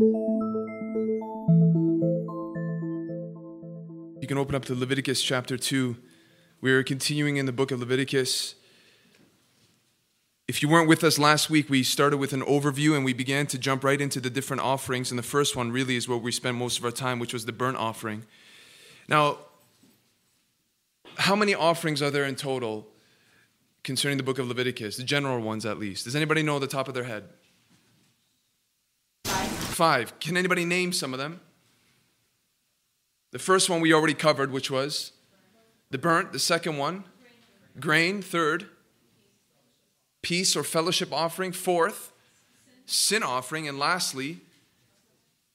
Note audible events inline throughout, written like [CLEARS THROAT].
You can open up to Leviticus chapter 2. We're continuing in the book of Leviticus. If you weren't with us last week, we started with an overview and we began to jump right into the different offerings. And the first one really is where we spent most of our time, which was the burnt offering. Now, how many offerings are there in total concerning the book of Leviticus? The general ones, at least. Does anybody know the top of their head? Five. Can anybody name some of them? The first one we already covered, which was the burnt. The second one, grain. Third, peace or fellowship offering. Fourth, sin offering. And lastly,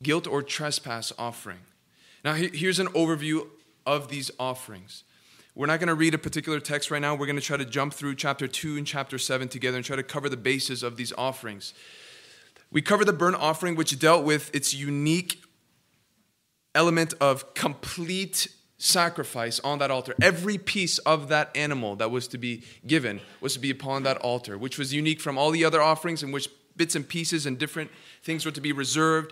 guilt or trespass offering. Now, here's an overview of these offerings. We're not going to read a particular text right now. We're going to try to jump through chapter 2 and chapter 7 together and try to cover the basis of these offerings. We covered the burnt offering, which dealt with its unique element of complete sacrifice on that altar. Every piece of that animal that was to be given was to be upon that altar, which was unique from all the other offerings in which bits and pieces and different things were to be reserved.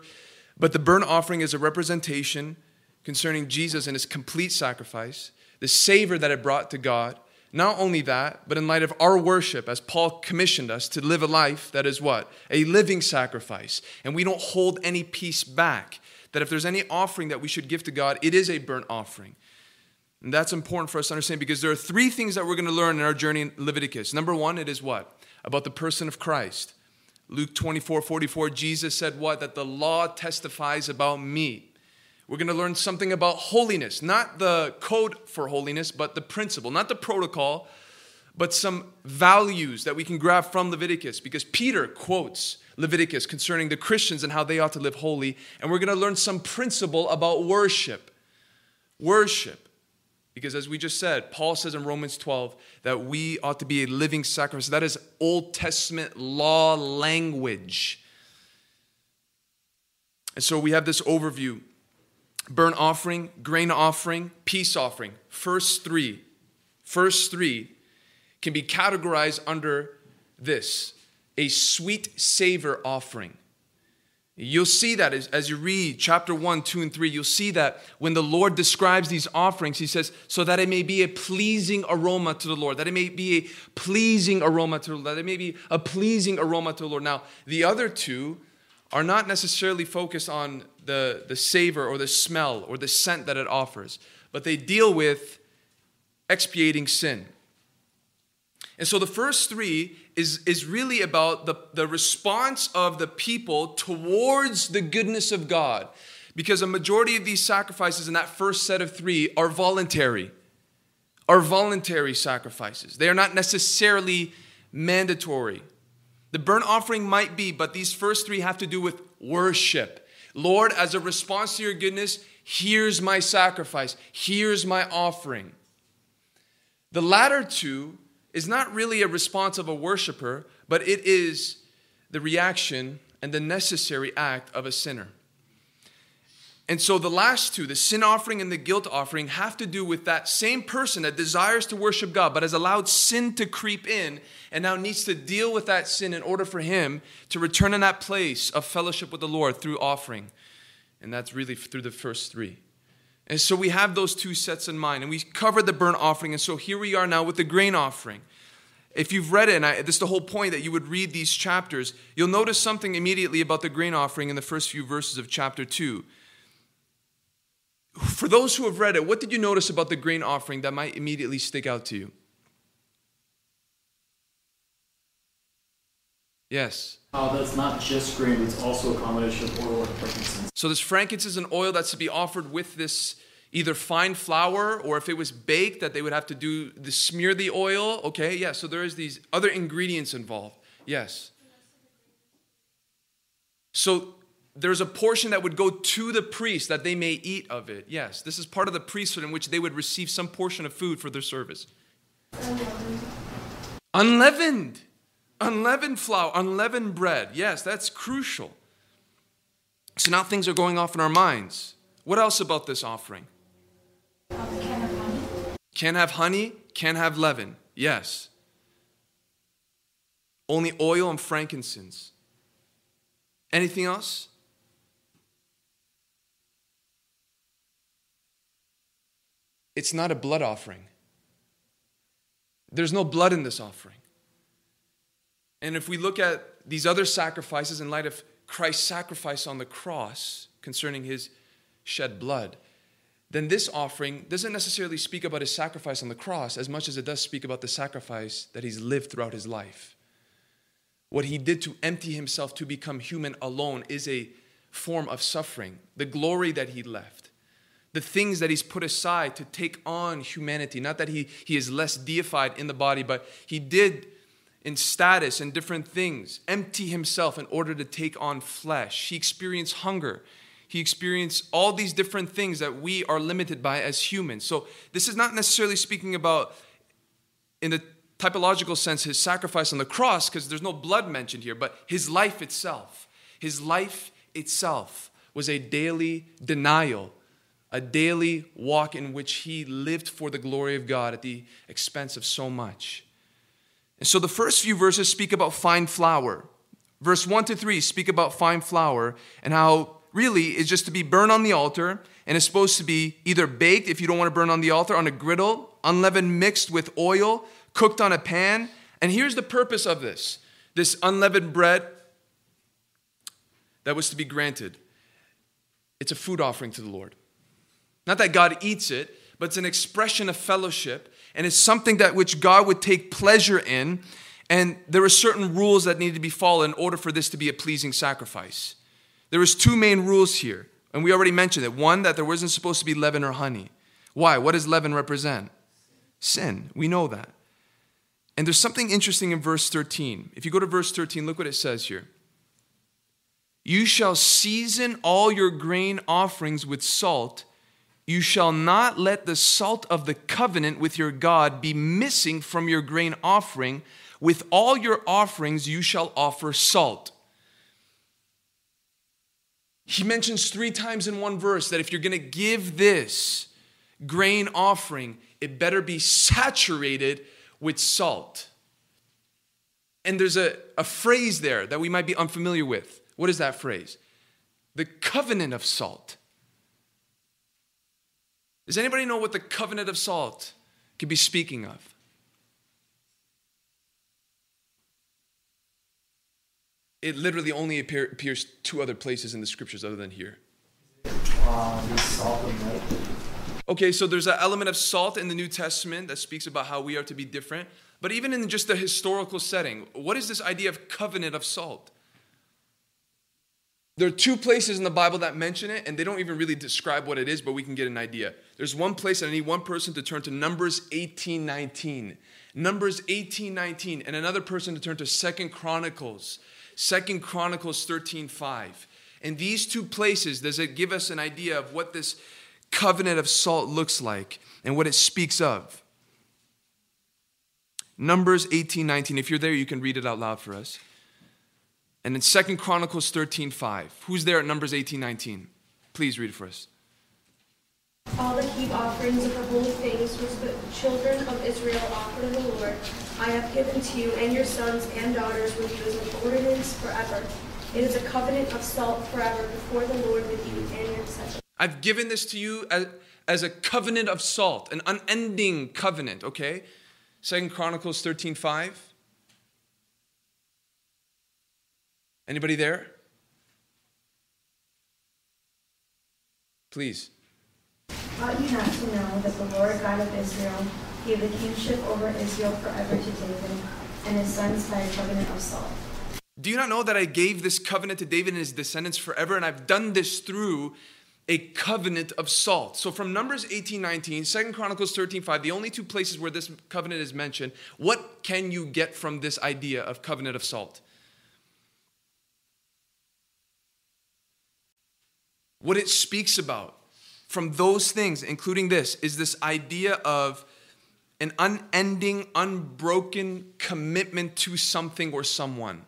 But the burnt offering is a representation concerning Jesus and his complete sacrifice, the savor that it brought to God. Not only that, but in light of our worship, as Paul commissioned us to live a life that is what? A living sacrifice. And we don't hold any piece back that if there's any offering that we should give to God, it is a burnt offering. And that's important for us to understand because there are three things that we're going to learn in our journey in Leviticus. Number one, it is what? About the person of Christ. Luke 24 44, Jesus said what? That the law testifies about me. We're going to learn something about holiness, not the code for holiness, but the principle, not the protocol, but some values that we can grab from Leviticus because Peter quotes Leviticus concerning the Christians and how they ought to live holy. And we're going to learn some principle about worship. Worship. Because as we just said, Paul says in Romans 12 that we ought to be a living sacrifice. That is Old Testament law language. And so we have this overview burnt offering, grain offering, peace offering. First three, first three can be categorized under this a sweet savor offering. You'll see that as, as, you read chapter 1, 2, and 3. You'll see that when the Lord describes these offerings, He says, so that it may be a pleasing aroma to the Lord, that it may be a pleasing aroma to the Lord, that it may be a pleasing aroma to the Lord. Now, the other two are not necessarily focused on the, the savor or the smell or the scent that it offers, but they deal with expiating sin. And so the first three is, is really about the, the response of the people towards the goodness of God. Because a majority of these sacrifices in that first set of three are voluntary, are voluntary sacrifices. They are not necessarily mandatory. The burnt offering might be, but these first three have to do with worship. Lord, as a response to your goodness, here's my sacrifice, here's my offering. The latter two is not really a response of a worshiper, but it is the reaction and the necessary act of a sinner. And so the last two, the sin offering and the guilt offering, have to do with that same person that desires to worship God, but has allowed sin to creep in and now needs to deal with that sin in order for him to return in that place of fellowship with the Lord through offering. And that's really through the first three. And so we have those two sets in mind. And we covered the burnt offering. And so here we are now with the grain offering. If you've read it, and I, this is the whole point that you would read these chapters, you'll notice something immediately about the grain offering in the first few verses of chapter 2. For those who have read it, what did you notice about the grain offering that might immediately stick out to you? Yes. Uh, that's not just grain, it's also a combination of oil and frankincense. So, this frankincense and oil that's to be offered with this either fine flour or if it was baked, that they would have to do the smear the oil. Okay, yeah, so there is these other ingredients involved. Yes. So, there's a portion that would go to the priest that they may eat of it. Yes, this is part of the priesthood in which they would receive some portion of food for their service. Unleavened. Unleavened flour, unleavened bread. Yes, that's crucial. So now things are going off in our minds. What else about this offering? Can't have honey. Can have honey, can have leaven. Yes. Only oil and frankincense. Anything else? It's not a blood offering. There's no blood in this offering. And if we look at these other sacrifices in light of Christ's sacrifice on the cross concerning his shed blood, then this offering doesn't necessarily speak about his sacrifice on the cross as much as it does speak about the sacrifice that he's lived throughout his life. What he did to empty himself to become human alone is a form of suffering. The glory that he left, the things that he's put aside to take on humanity. Not that he, he is less deified in the body, but he did in status and different things empty himself in order to take on flesh. He experienced hunger. He experienced all these different things that we are limited by as humans. So, this is not necessarily speaking about, in the typological sense, his sacrifice on the cross, because there's no blood mentioned here, but his life itself. His life itself was a daily denial a daily walk in which he lived for the glory of God at the expense of so much. And so the first few verses speak about fine flour. Verse 1 to 3 speak about fine flour and how really it's just to be burned on the altar and it's supposed to be either baked if you don't want to burn on the altar on a griddle, unleavened mixed with oil, cooked on a pan. And here's the purpose of this this unleavened bread that was to be granted. It's a food offering to the Lord. Not that God eats it, but it's an expression of fellowship, and it's something that which God would take pleasure in. And there are certain rules that need to be followed in order for this to be a pleasing sacrifice. There is two main rules here, and we already mentioned it. One, that there wasn't supposed to be leaven or honey. Why? What does leaven represent? Sin. We know that. And there's something interesting in verse 13. If you go to verse 13, look what it says here. You shall season all your grain offerings with salt you shall not let the salt of the covenant with your God be missing from your grain offering. With all your offerings, you shall offer salt. He mentions three times in one verse that if you're going to give this grain offering, it better be saturated with salt. And there's a, a phrase there that we might be unfamiliar with. What is that phrase? The covenant of salt. Does anybody know what the covenant of salt could be speaking of? It literally only appear, appears two other places in the scriptures other than here. Okay, so there's an element of salt in the New Testament that speaks about how we are to be different. But even in just the historical setting, what is this idea of covenant of salt? There are two places in the Bible that mention it, and they don't even really describe what it is, but we can get an idea. There's one place, and I need one person to turn to Numbers 18 19. Numbers 18 19, and another person to turn to Second Chronicles, Second Chronicles 13 5. In these two places, does it give us an idea of what this covenant of salt looks like and what it speaks of? Numbers 18 19. If you're there, you can read it out loud for us. And in Second Chronicles 13 5. Who's there at Numbers 18 19? Please read it for us. All the heap offerings of the holy things which the children of Israel offer to the Lord, I have given to you and your sons and daughters with you as an ordinance forever. It is a covenant of salt forever before the Lord with you and your descendants. I've given this to you as, as a covenant of salt, an unending covenant, okay? Second Chronicles 13 5. Anybody there? Please. Ought you not to know that the Lord God of Israel gave the kingship over Israel forever to David and his sons by a covenant of salt? Do you not know that I gave this covenant to David and his descendants forever, and I've done this through a covenant of salt. So from Numbers 18, 19, 2 Chronicles 13, 5, the only two places where this covenant is mentioned, what can you get from this idea of covenant of salt? What it speaks about from those things, including this, is this idea of an unending, unbroken commitment to something or someone.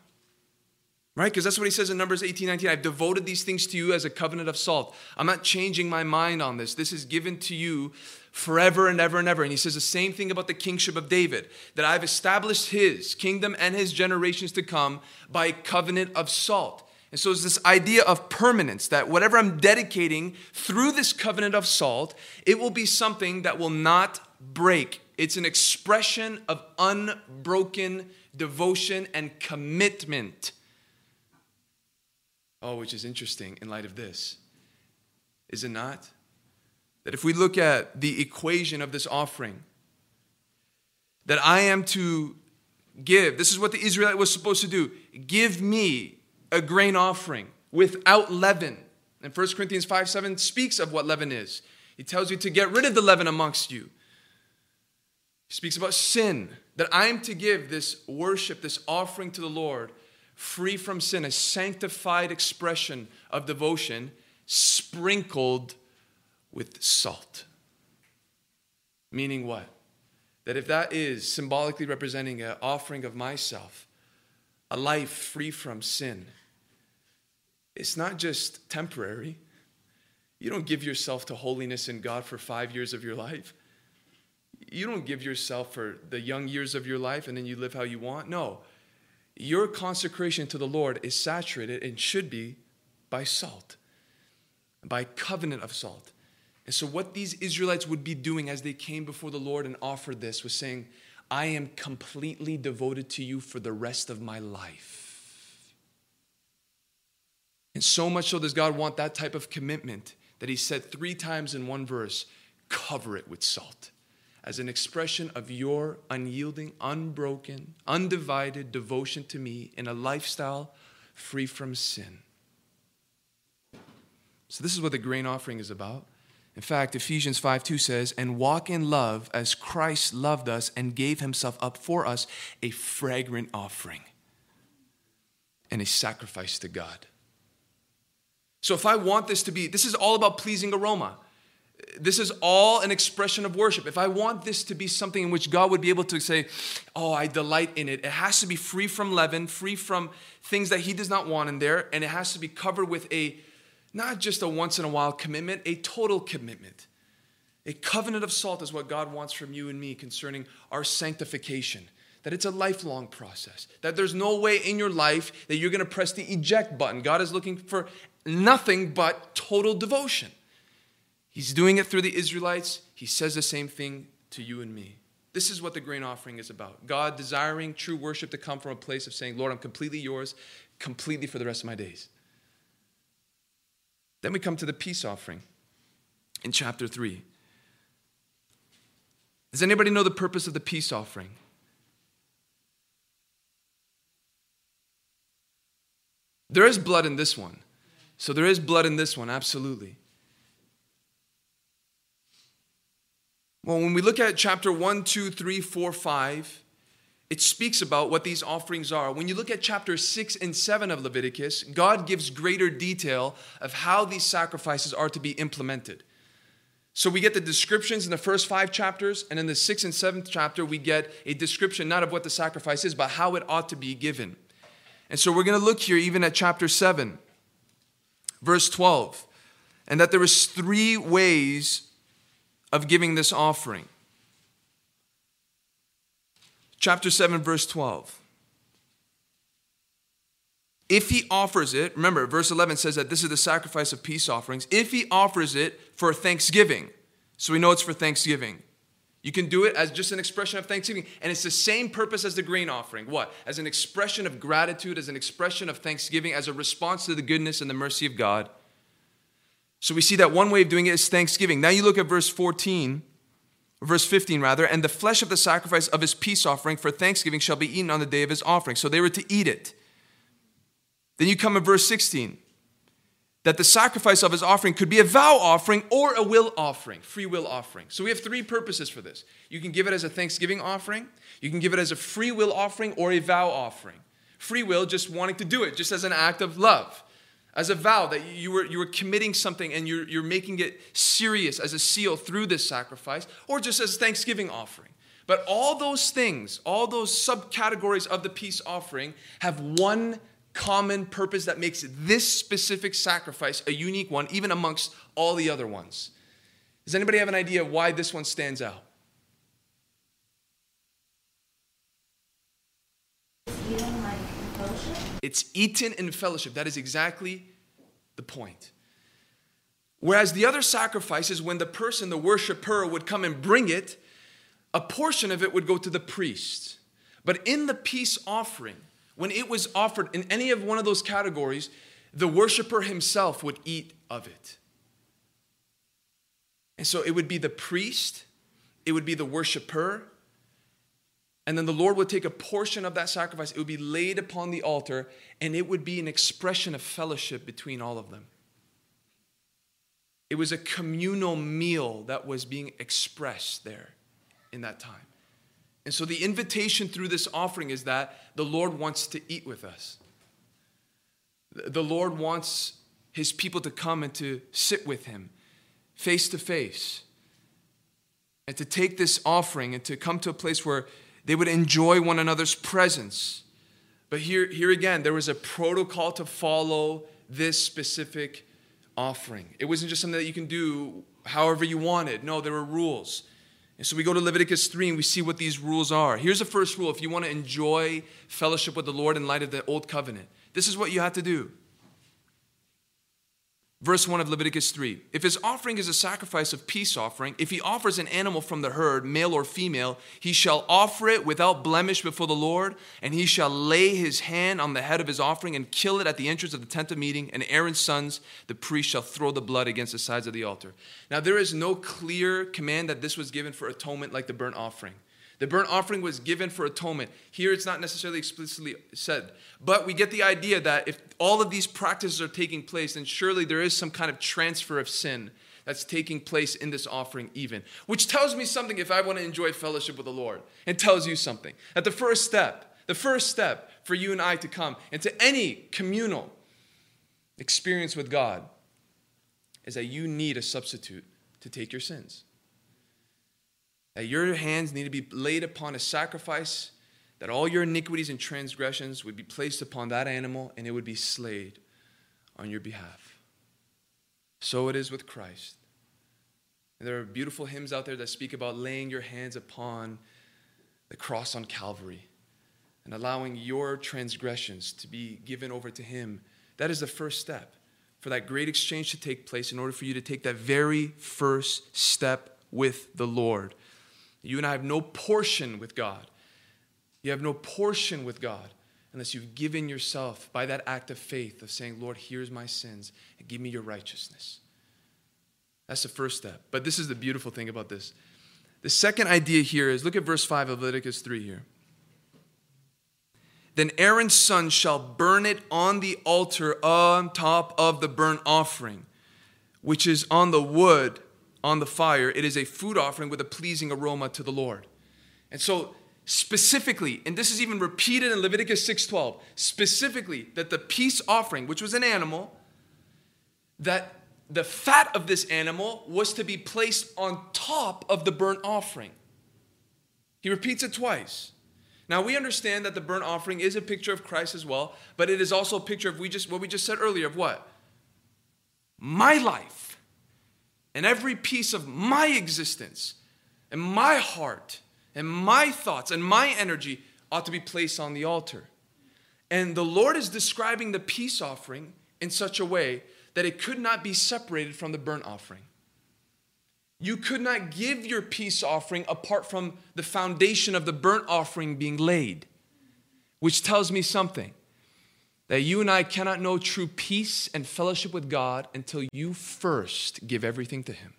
Right? Because that's what he says in Numbers 18, 19. I've devoted these things to you as a covenant of salt. I'm not changing my mind on this. This is given to you forever and ever and ever. And he says the same thing about the kingship of David that I've established his kingdom and his generations to come by a covenant of salt. And so it's this idea of permanence that whatever I'm dedicating through this covenant of salt, it will be something that will not break. It's an expression of unbroken devotion and commitment. Oh, which is interesting in light of this, is it not? That if we look at the equation of this offering, that I am to give, this is what the Israelite was supposed to do give me a grain offering without leaven. And 1 Corinthians 5 7 speaks of what leaven is. He tells you to get rid of the leaven amongst you. He speaks about sin, that I am to give this worship, this offering to the Lord, free from sin, a sanctified expression of devotion, sprinkled with salt. Meaning what? That if that is symbolically representing an offering of myself, a life free from sin, it's not just temporary. You don't give yourself to holiness in God for five years of your life. You don't give yourself for the young years of your life and then you live how you want. No. Your consecration to the Lord is saturated and should be by salt, by covenant of salt. And so, what these Israelites would be doing as they came before the Lord and offered this was saying, I am completely devoted to you for the rest of my life. And so much so does God want that type of commitment that He said three times in one verse cover it with salt as an expression of your unyielding, unbroken, undivided devotion to me in a lifestyle free from sin. So, this is what the grain offering is about. In fact, Ephesians 5 2 says, And walk in love as Christ loved us and gave himself up for us, a fragrant offering and a sacrifice to God. So, if I want this to be, this is all about pleasing aroma. This is all an expression of worship. If I want this to be something in which God would be able to say, Oh, I delight in it, it has to be free from leaven, free from things that He does not want in there, and it has to be covered with a not just a once in a while commitment, a total commitment. A covenant of salt is what God wants from you and me concerning our sanctification. That it's a lifelong process. That there's no way in your life that you're going to press the eject button. God is looking for nothing but total devotion. He's doing it through the Israelites. He says the same thing to you and me. This is what the grain offering is about. God desiring true worship to come from a place of saying, Lord, I'm completely yours, completely for the rest of my days. Then we come to the peace offering in chapter 3. Does anybody know the purpose of the peace offering? There is blood in this one. So there is blood in this one, absolutely. Well, when we look at chapter 1, 2, 3, 4, 5, it speaks about what these offerings are. When you look at chapter 6 and 7 of Leviticus, God gives greater detail of how these sacrifices are to be implemented. So we get the descriptions in the first five chapters, and in the sixth and seventh chapter, we get a description not of what the sacrifice is, but how it ought to be given. And so we're going to look here even at chapter 7, verse 12, and that there is three ways of giving this offering chapter 7, verse 12. If he offers it, remember, verse 11 says that this is the sacrifice of peace offerings. If he offers it for thanksgiving, so we know it's for thanksgiving. You can do it as just an expression of thanksgiving. And it's the same purpose as the grain offering. What? As an expression of gratitude, as an expression of thanksgiving, as a response to the goodness and the mercy of God. So we see that one way of doing it is thanksgiving. Now you look at verse 14 verse 15 rather, and the flesh of the sacrifice of his peace offering for thanksgiving shall be eaten on the day of his offering. So they were to eat it. Then you come to verse 16 that the sacrifice of his offering could be a vow offering or a will offering, free will offering. So we have three purposes for this. You can give it as a thanksgiving offering, you can give it as a free will offering or a vow offering. Free will, just wanting to do it, just as an act of love as a vow that you were, you were committing something and you're, you're making it serious as a seal through this sacrifice, or just as a thanksgiving offering. But all those things, all those subcategories of the peace offering, have one common purpose that makes this specific sacrifice a unique one, even amongst all the other ones. Does anybody have an idea why this one stands out? It's eaten in fellowship. That is exactly the point. Whereas the other sacrifices, when the person, the worshiper, would come and bring it, a portion of it would go to the priest. But in the peace offering, when it was offered in any of one of those categories, the worshiper himself would eat of it. And so it would be the priest, it would be the worshiper, and then the Lord would take a portion of that sacrifice, it would be laid upon the altar, and it would be an expression of fellowship between all of them. It was a communal meal that was being expressed there in that time. And so the invitation through this offering is that the Lord wants to eat with us. The Lord wants his people to come and to sit with him face to face and to take this offering and to come to a place where they would enjoy one another's presence. But here, here again, there was a protocol to follow this specific offering. It wasn't just something that you can do however you wanted. No, there were rules. And so we go to Leviticus 3 and we see what these rules are. Here's the first rule if you want to enjoy fellowship with the Lord in light of the old covenant, this is what you have to do Verse 1 of Leviticus 3 If his offering is a sacrifice of peace offering, if he offers an animal from the herd, male or female, he shall offer it without blemish before the Lord, and he shall lay his hand on the head of his offering and kill it at the entrance of the tent of meeting, and Aaron's sons, the priest, shall throw the blood against the sides of the altar. Now, there is no clear command that this was given for atonement like the burnt offering. The burnt offering was given for atonement. Here it's not necessarily explicitly said, but we get the idea that if all of these practices are taking place, then surely there is some kind of transfer of sin that's taking place in this offering, even. Which tells me something if I want to enjoy fellowship with the Lord. It tells you something. That the first step, the first step for you and I to come into any communal experience with God is that you need a substitute to take your sins that your hands need to be laid upon a sacrifice, that all your iniquities and transgressions would be placed upon that animal and it would be slayed on your behalf. So it is with Christ. And there are beautiful hymns out there that speak about laying your hands upon the cross on Calvary and allowing your transgressions to be given over to Him. That is the first step for that great exchange to take place in order for you to take that very first step with the Lord. You and I have no portion with God. You have no portion with God unless you've given yourself by that act of faith of saying, Lord, here's my sins and give me your righteousness. That's the first step. But this is the beautiful thing about this. The second idea here is look at verse 5 of Leviticus 3 here. Then Aaron's son shall burn it on the altar on top of the burnt offering, which is on the wood on the fire, it is a food offering with a pleasing aroma to the Lord. And so, specifically, and this is even repeated in Leviticus 6:12, specifically that the peace offering, which was an animal, that the fat of this animal was to be placed on top of the burnt offering. He repeats it twice. Now we understand that the burnt offering is a picture of Christ as well, but it is also a picture of we just what we just said earlier of what? My life and every piece of my existence and my heart and my thoughts and my energy ought to be placed on the altar. And the Lord is describing the peace offering in such a way that it could not be separated from the burnt offering. You could not give your peace offering apart from the foundation of the burnt offering being laid, which tells me something that you and I cannot know true peace and fellowship with God until you first give everything to Him.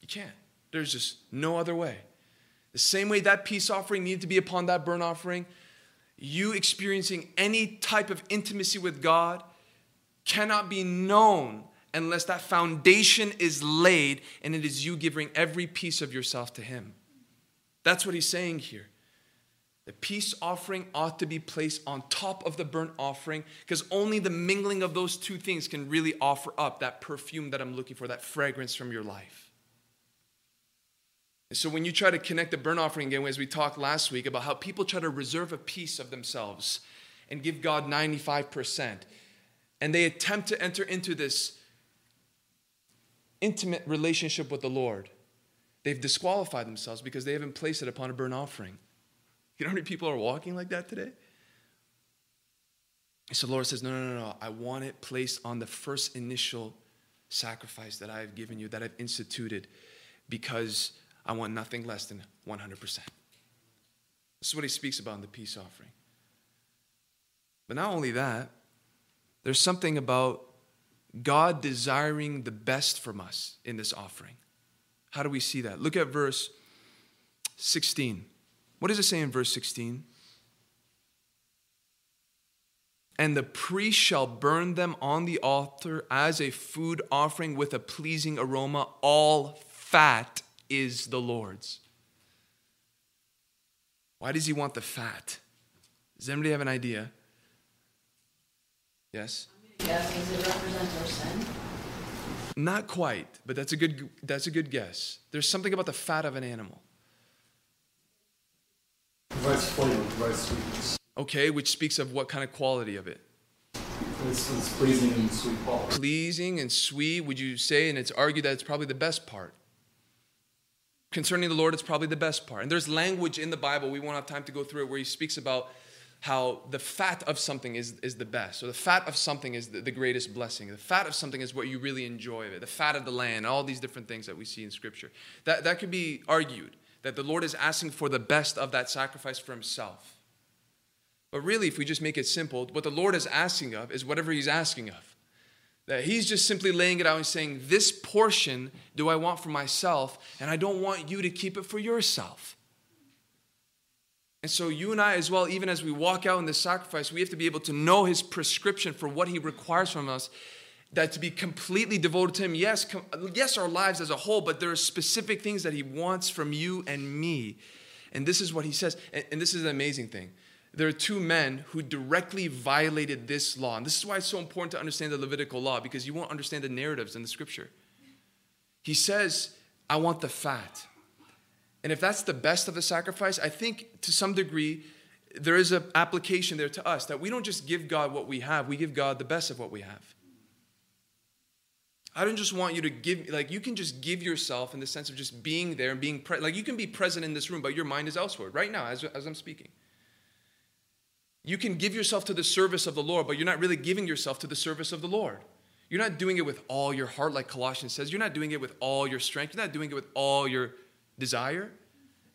You can't. There's just no other way. The same way that peace offering needed to be upon that burnt offering, you experiencing any type of intimacy with God cannot be known unless that foundation is laid and it is you giving every piece of yourself to Him. That's what He's saying here. The peace offering ought to be placed on top of the burnt offering because only the mingling of those two things can really offer up that perfume that I'm looking for, that fragrance from your life. And so when you try to connect the burnt offering again, as we talked last week about how people try to reserve a piece of themselves and give God 95%, and they attempt to enter into this intimate relationship with the Lord, they've disqualified themselves because they haven't placed it upon a burnt offering. You know how many people are walking like that today? So the Lord says, No, no, no, no. I want it placed on the first initial sacrifice that I have given you, that I've instituted, because I want nothing less than 100%. This is what he speaks about in the peace offering. But not only that, there's something about God desiring the best from us in this offering. How do we see that? Look at verse 16. What does it say in verse 16? And the priest shall burn them on the altar as a food offering with a pleasing aroma. All fat is the Lord's. Why does he want the fat? Does anybody have an idea? Yes? Yes, does it represent our sin? Not quite, but that's a good that's a good guess. There's something about the fat of an animal. Provides flavor, provides sweetness. Okay, which speaks of what kind of quality of it? It's, it's pleasing and sweet quality. Pleasing and sweet, would you say? And it's argued that it's probably the best part. Concerning the Lord, it's probably the best part. And there's language in the Bible, we won't have time to go through it, where he speaks about how the fat of something is, is the best. So the fat of something is the, the greatest blessing. The fat of something is what you really enjoy of it. The fat of the land, all these different things that we see in Scripture. That, that could be argued, that the Lord is asking for the best of that sacrifice for himself. But really, if we just make it simple, what the Lord is asking of is whatever he's asking of. That he's just simply laying it out and saying, This portion do I want for myself, and I don't want you to keep it for yourself. And so, you and I, as well, even as we walk out in this sacrifice, we have to be able to know His prescription for what He requires from us. That to be completely devoted to Him, yes, com- yes, our lives as a whole, but there are specific things that He wants from you and me. And this is what He says. And, and this is an amazing thing. There are two men who directly violated this law. And this is why it's so important to understand the Levitical law, because you won't understand the narratives in the scripture. He says, I want the fat. And if that's the best of the sacrifice, I think to some degree there is an application there to us that we don't just give God what we have, we give God the best of what we have. I don't just want you to give, like, you can just give yourself in the sense of just being there and being, pre- like, you can be present in this room, but your mind is elsewhere right now as, as I'm speaking. You can give yourself to the service of the Lord, but you're not really giving yourself to the service of the Lord. You're not doing it with all your heart, like Colossians says. You're not doing it with all your strength. You're not doing it with all your desire.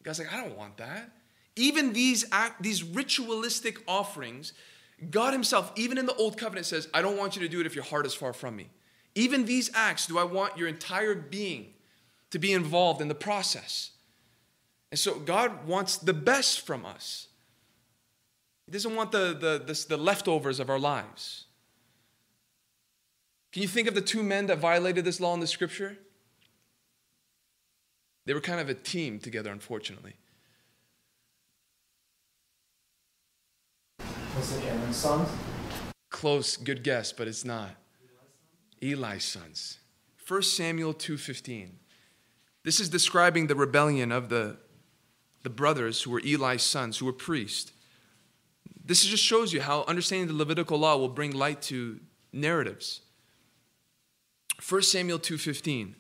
God's like, I don't want that. Even these, act, these ritualistic offerings, God Himself, even in the Old Covenant, says, I don't want you to do it if your heart is far from me. Even these acts, do I want your entire being to be involved in the process? And so God wants the best from us. He doesn't want the, the, the, the leftovers of our lives. Can you think of the two men that violated this law in the scripture? They were kind of a team together, unfortunately. Was it Aaron's sons? Close, good guess, but it's not. Eli's sons. 1 Samuel 2:15. This is describing the rebellion of the, the brothers who were Eli's sons, who were priests. This just shows you how understanding the Levitical law will bring light to narratives. 1 Samuel 2:15.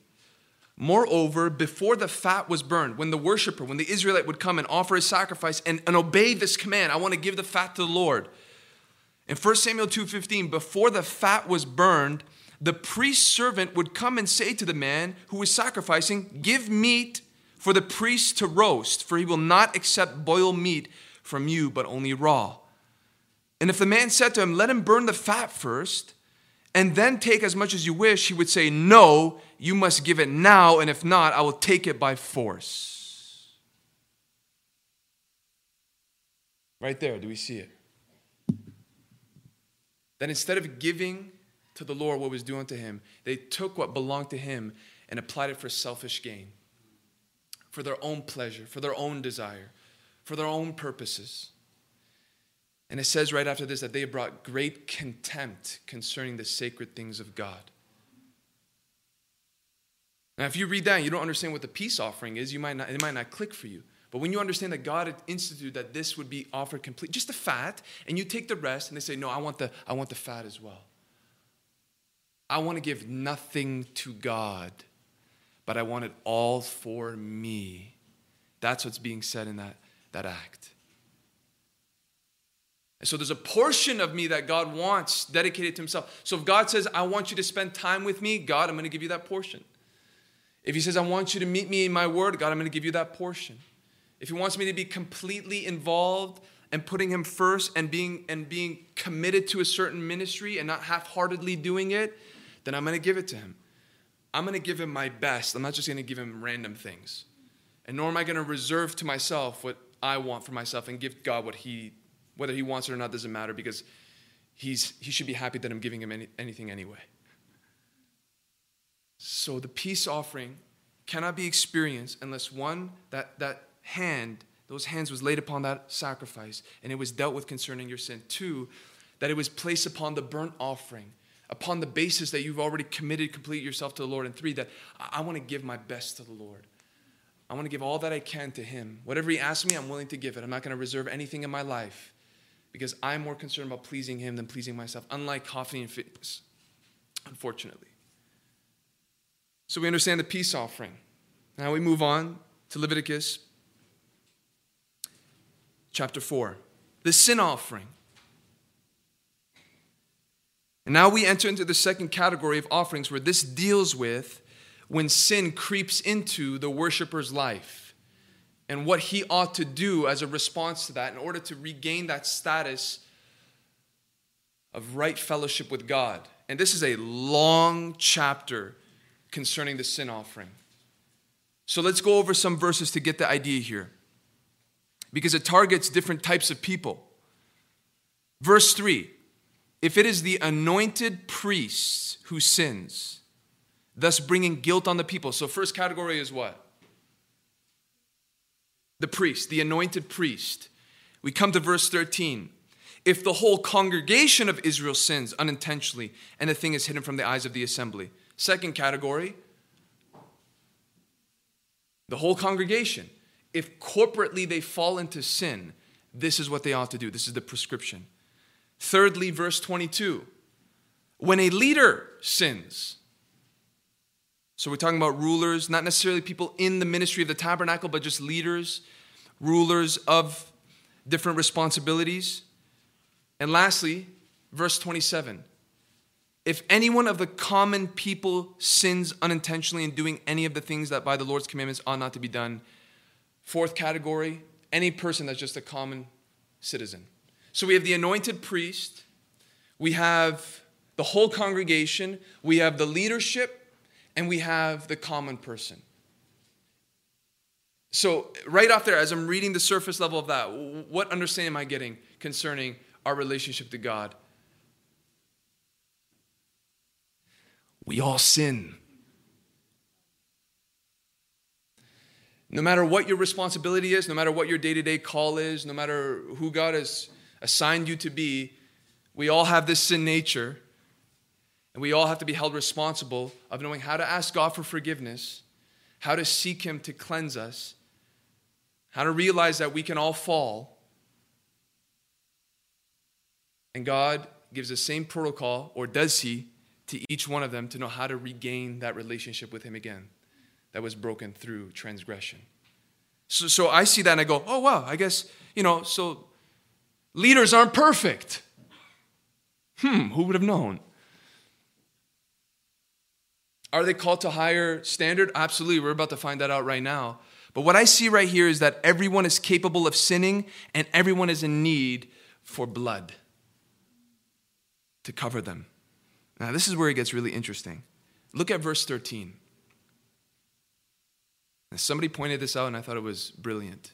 Moreover, before the fat was burned, when the worshiper, when the Israelite would come and offer his sacrifice and, and obey this command, I want to give the fat to the Lord. In 1 Samuel 2:15, before the fat was burned, the priest's servant would come and say to the man who was sacrificing, Give meat for the priest to roast, for he will not accept boiled meat from you, but only raw. And if the man said to him, Let him burn the fat first, and then take as much as you wish, he would say, No, you must give it now, and if not, I will take it by force. Right there, do we see it? That instead of giving to the Lord what was due unto him, they took what belonged to him and applied it for selfish gain, for their own pleasure, for their own desire, for their own purposes. And it says right after this that they brought great contempt concerning the sacred things of God. Now, if you read that and you don't understand what the peace offering is, you might not, it might not click for you. But when you understand that God instituted that this would be offered complete, just the fat, and you take the rest, and they say, No, I want the, I want the fat as well. I want to give nothing to God, but I want it all for me. That's what's being said in that, that act. And so there's a portion of me that God wants dedicated to Himself. So if God says, I want you to spend time with me, God, I'm going to give you that portion. If He says, I want you to meet me in my word, God, I'm going to give you that portion. If He wants me to be completely involved and putting Him first and being, and being committed to a certain ministry and not half heartedly doing it, then I'm going to give it to Him. I'm going to give Him my best. I'm not just going to give Him random things. And nor am I going to reserve to myself what I want for myself and give God what He whether he wants it or not doesn't matter because he's, he should be happy that I'm giving him any, anything anyway. So the peace offering cannot be experienced unless one, that, that hand, those hands was laid upon that sacrifice and it was dealt with concerning your sin. Two, that it was placed upon the burnt offering, upon the basis that you've already committed complete yourself to the Lord. And three, that I, I want to give my best to the Lord. I want to give all that I can to Him. Whatever He asks me, I'm willing to give it. I'm not going to reserve anything in my life because I'm more concerned about pleasing Him than pleasing myself, unlike Hophni and Phinehas, unfortunately. So we understand the peace offering. Now we move on to Leviticus chapter 4, the sin offering. And now we enter into the second category of offerings where this deals with when sin creeps into the worshiper's life and what he ought to do as a response to that in order to regain that status of right fellowship with God. And this is a long chapter concerning the sin offering. So let's go over some verses to get the idea here because it targets different types of people. Verse 3 If it is the anointed priest who sins, thus bringing guilt on the people. So, first category is what? the priest, the anointed priest. We come to verse 13. If the whole congregation of Israel sins unintentionally and the thing is hidden from the eyes of the assembly. Second category, the whole congregation. If corporately they fall into sin, this is what they ought to do. This is the prescription. Thirdly, verse 22. When a leader sins, so we're talking about rulers, not necessarily people in the ministry of the tabernacle, but just leaders, rulers of different responsibilities. And lastly, verse 27 if anyone of the common people sins unintentionally in doing any of the things that by the Lord's commandments ought not to be done, fourth category, any person that's just a common citizen. So we have the anointed priest, we have the whole congregation, we have the leadership, and we have the common person. So, right off there, as I'm reading the surface level of that, what understanding am I getting concerning our relationship to God? We all sin. No matter what your responsibility is, no matter what your day to day call is, no matter who God has assigned you to be, we all have this sin nature. And we all have to be held responsible of knowing how to ask God for forgiveness, how to seek Him to cleanse us, how to realize that we can all fall. And God gives the same protocol, or does He, to each one of them to know how to regain that relationship with Him again that was broken through transgression. So, so I see that and I go, oh, wow, I guess, you know, so leaders aren't perfect. Hmm, who would have known? Are they called to higher standard? Absolutely. We're about to find that out right now. But what I see right here is that everyone is capable of sinning and everyone is in need for blood to cover them. Now, this is where it gets really interesting. Look at verse 13. Now, somebody pointed this out and I thought it was brilliant.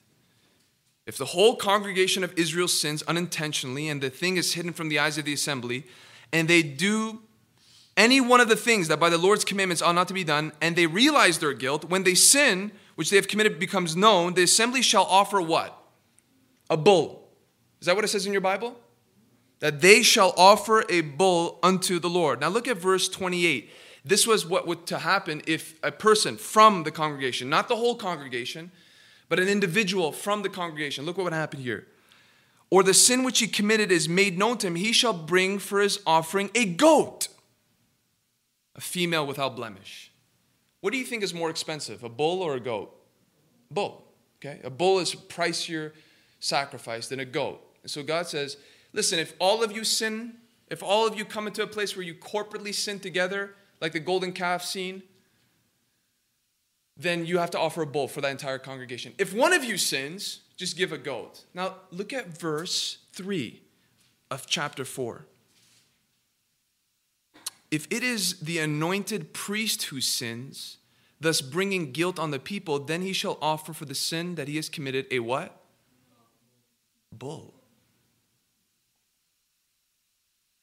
If the whole congregation of Israel sins unintentionally and the thing is hidden from the eyes of the assembly, and they do any one of the things that by the Lord's commandments ought not to be done, and they realize their guilt, when they sin, which they have committed becomes known, the assembly shall offer what? A bull. Is that what it says in your Bible? That they shall offer a bull unto the Lord. Now look at verse 28. This was what would to happen if a person from the congregation, not the whole congregation, but an individual from the congregation, look what would happen here. Or the sin which he committed is made known to him, he shall bring for his offering a goat a female without blemish. What do you think is more expensive, a bull or a goat? Bull. Okay? A bull is a pricier sacrifice than a goat. And so God says, Listen, if all of you sin, if all of you come into a place where you corporately sin together, like the golden calf scene, then you have to offer a bull for that entire congregation. If one of you sins, just give a goat. Now, look at verse 3 of chapter 4. If it is the anointed priest who sins, thus bringing guilt on the people, then he shall offer for the sin that he has committed a what? Bull.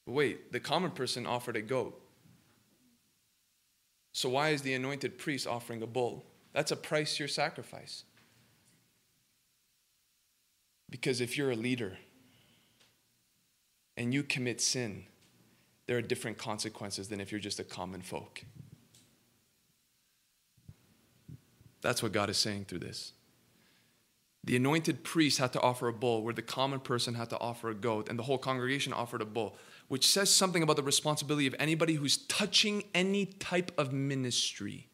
Wait, the common person offered a goat. So why is the anointed priest offering a bull? That's a price your sacrifice. Because if you're a leader and you commit sin, there are different consequences than if you're just a common folk. That's what God is saying through this. The anointed priest had to offer a bull, where the common person had to offer a goat, and the whole congregation offered a bull, which says something about the responsibility of anybody who's touching any type of ministry.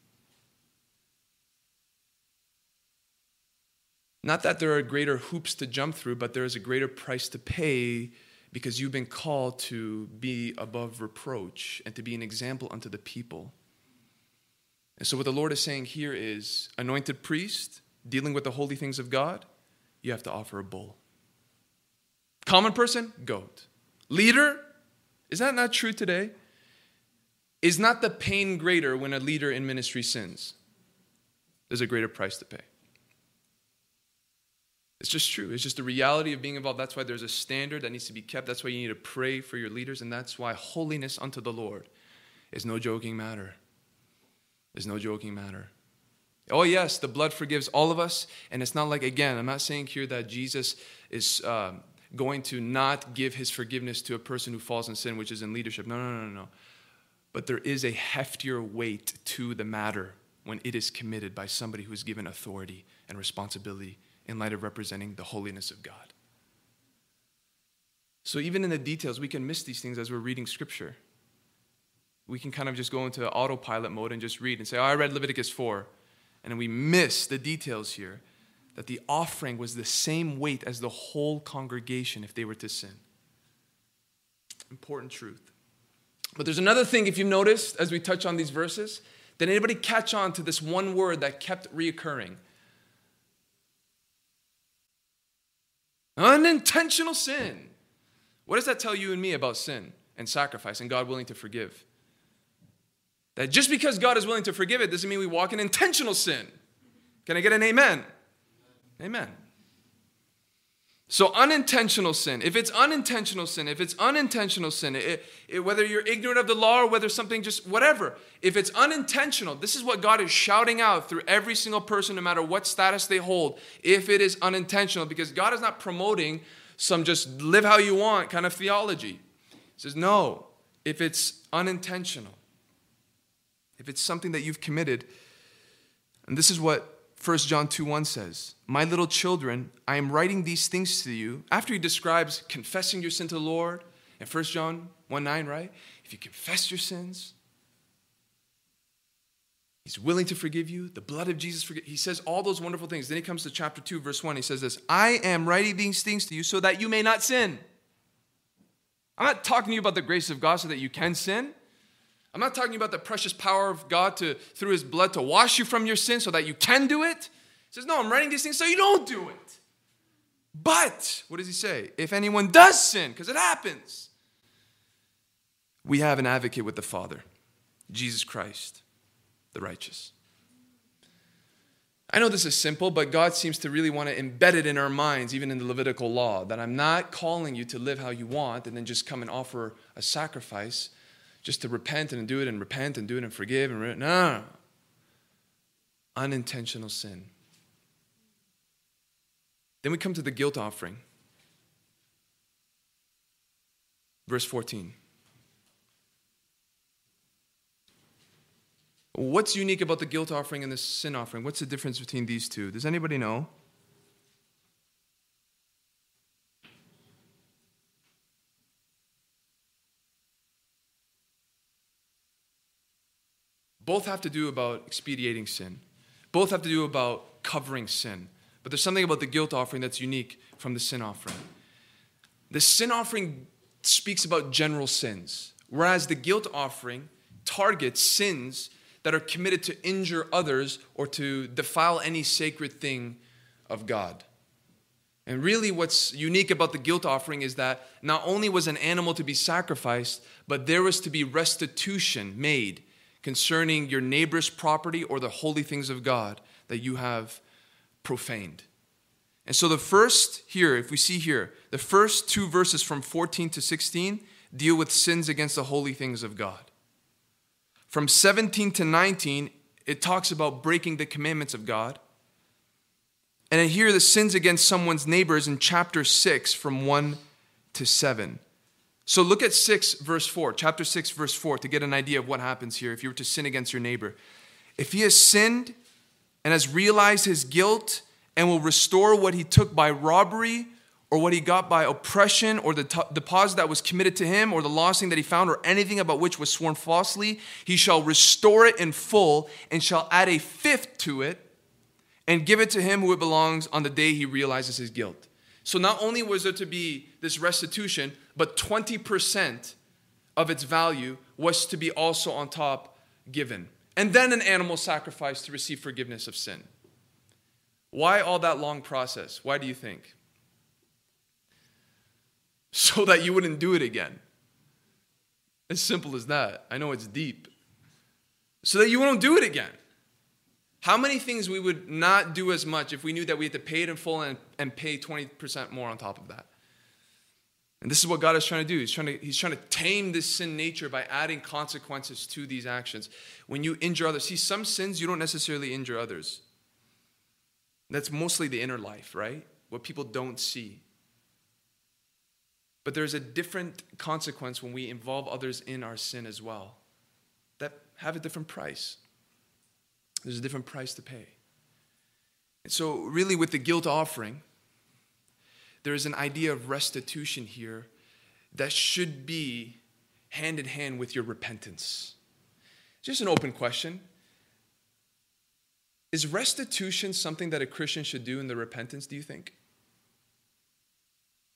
Not that there are greater hoops to jump through, but there is a greater price to pay because you've been called to be above reproach and to be an example unto the people. And so, what the Lord is saying here is anointed priest, dealing with the holy things of God, you have to offer a bull. Common person, goat. Leader, is that not true today? Is not the pain greater when a leader in ministry sins? There's a greater price to pay. It's just true. It's just the reality of being involved. That's why there's a standard that needs to be kept. That's why you need to pray for your leaders. And that's why holiness unto the Lord is no joking matter. Is no joking matter. Oh, yes, the blood forgives all of us. And it's not like, again, I'm not saying here that Jesus is uh, going to not give his forgiveness to a person who falls in sin, which is in leadership. No, no, no, no. But there is a heftier weight to the matter when it is committed by somebody who is given authority and responsibility in light of representing the holiness of God. So, even in the details, we can miss these things as we're reading scripture. We can kind of just go into autopilot mode and just read and say, Oh, I read Leviticus 4. And we miss the details here that the offering was the same weight as the whole congregation if they were to sin. Important truth. But there's another thing, if you've noticed, as we touch on these verses, did anybody catch on to this one word that kept reoccurring? Unintentional sin. What does that tell you and me about sin and sacrifice and God willing to forgive? That just because God is willing to forgive it doesn't mean we walk in intentional sin. Can I get an amen? Amen. So, unintentional sin, if it's unintentional sin, if it's unintentional sin, it, it, whether you're ignorant of the law or whether something just whatever, if it's unintentional, this is what God is shouting out through every single person, no matter what status they hold, if it is unintentional, because God is not promoting some just live how you want kind of theology. He says, no, if it's unintentional, if it's something that you've committed, and this is what 1 John 2 1 says, My little children, I am writing these things to you. After he describes confessing your sin to the Lord in 1 John 1 9, right? If you confess your sins, He's willing to forgive you. The blood of Jesus forgive. He says all those wonderful things. Then he comes to chapter 2, verse 1. He says this I am writing these things to you so that you may not sin. I'm not talking to you about the grace of God so that you can sin. I'm not talking about the precious power of God to, through his blood to wash you from your sin so that you can do it. He says, No, I'm writing these things so you don't do it. But, what does he say? If anyone does sin, because it happens, we have an advocate with the Father, Jesus Christ, the righteous. I know this is simple, but God seems to really want to embed it in our minds, even in the Levitical law, that I'm not calling you to live how you want and then just come and offer a sacrifice just to repent and do it and repent and do it and forgive and re- no. Unintentional sin. Then we come to the guilt offering. Verse 14. What's unique about the guilt offering and the sin offering? What's the difference between these two? Does anybody know? Both have to do about expediating sin. Both have to do about covering sin. But there's something about the guilt offering that's unique from the sin offering. The sin offering speaks about general sins, whereas the guilt offering targets sins that are committed to injure others or to defile any sacred thing of God. And really, what's unique about the guilt offering is that not only was an animal to be sacrificed, but there was to be restitution made concerning your neighbor's property or the holy things of God that you have profaned. And so, the first here, if we see here, the first two verses from 14 to 16 deal with sins against the holy things of God. From 17 to 19, it talks about breaking the commandments of God. And here, the sins against someone's neighbors in chapter 6, from 1 to 7. So look at 6, verse 4, chapter 6, verse 4, to get an idea of what happens here if you were to sin against your neighbor. If he has sinned and has realized his guilt and will restore what he took by robbery or what he got by oppression or the t- deposit that was committed to him or the lost thing that he found or anything about which was sworn falsely, he shall restore it in full and shall add a fifth to it and give it to him who it belongs on the day he realizes his guilt. So not only was there to be this restitution, but 20% of its value was to be also on top given. And then an animal sacrifice to receive forgiveness of sin. Why all that long process? Why do you think? [LAUGHS] So that you wouldn't do it again. As simple as that. I know it's deep. So that you won't do it again. How many things we would not do as much if we knew that we had to pay it in full and, and pay 20% more on top of that? And this is what God is trying to do. He's trying to, he's trying to tame this sin nature by adding consequences to these actions. When you injure others, see, some sins you don't necessarily injure others. That's mostly the inner life, right? What people don't see. But there's a different consequence when we involve others in our sin as well that have a different price. There's a different price to pay. And so, really, with the guilt offering, there is an idea of restitution here that should be hand in hand with your repentance. Just an open question. Is restitution something that a Christian should do in the repentance, do you think?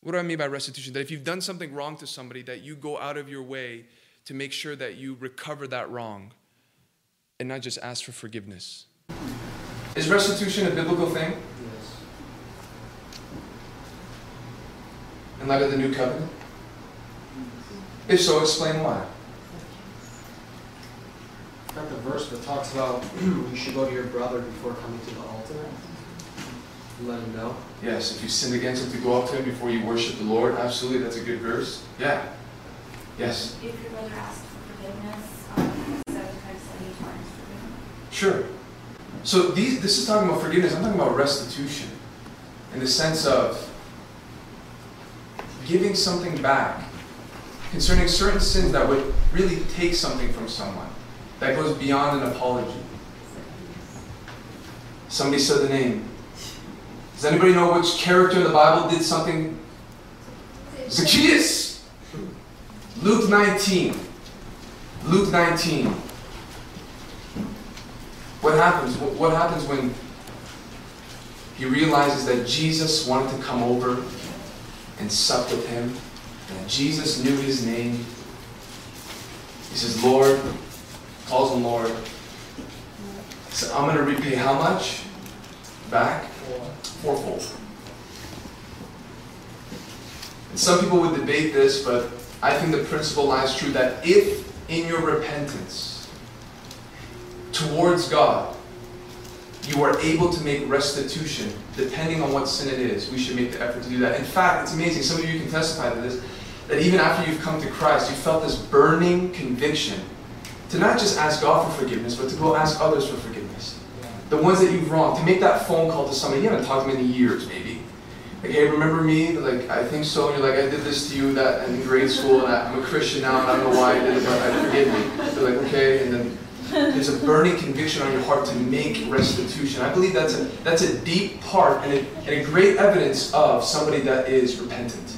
What do I mean by restitution? That if you've done something wrong to somebody, that you go out of your way to make sure that you recover that wrong and not just ask for forgiveness. Is restitution a biblical thing? Yes. In light of the new covenant? If so, explain why. Got the verse that talks about [CLEARS THROAT] you should go to your brother before coming to the altar. and Let him know. Yes, if you sinned against him, to go up to him before you worship the Lord. Absolutely, that's a good verse. Yeah. Yes. If your brother asks for forgiveness, um, seven times, seventy times forgive him. Sure. So these, this is talking about forgiveness. I'm talking about restitution in the sense of giving something back concerning certain sins that would really take something from someone that goes beyond an apology. Somebody said the name. Does anybody know which character in the Bible did something? Zacchaeus! Luke 19. Luke 19. What happens? What happens when he realizes that Jesus wanted to come over and sup with him? And Jesus knew his name. He says, Lord, calls him Lord. So I'm going to repay how much? Back? Fourfold. And some people would debate this, but I think the principle lies true that if in your repentance towards God, you are able to make restitution, depending on what sin it is, we should make the effort to do that. In fact, it's amazing. Some of you can testify to this that even after you've come to Christ, you felt this burning conviction to not just ask God for forgiveness, but to go ask others for forgiveness. The ones that you've wronged, to make that phone call to somebody you haven't talked to in years, maybe. Like, hey, remember me? Like, I think so. And you're like, I did this to you that in grade school, and I'm a Christian now, and I don't know why I did it, but I forgive me. They're like, okay, and then there's a burning conviction on your heart to make restitution. I believe that's a that's a deep part and a, and a great evidence of somebody that is repentant.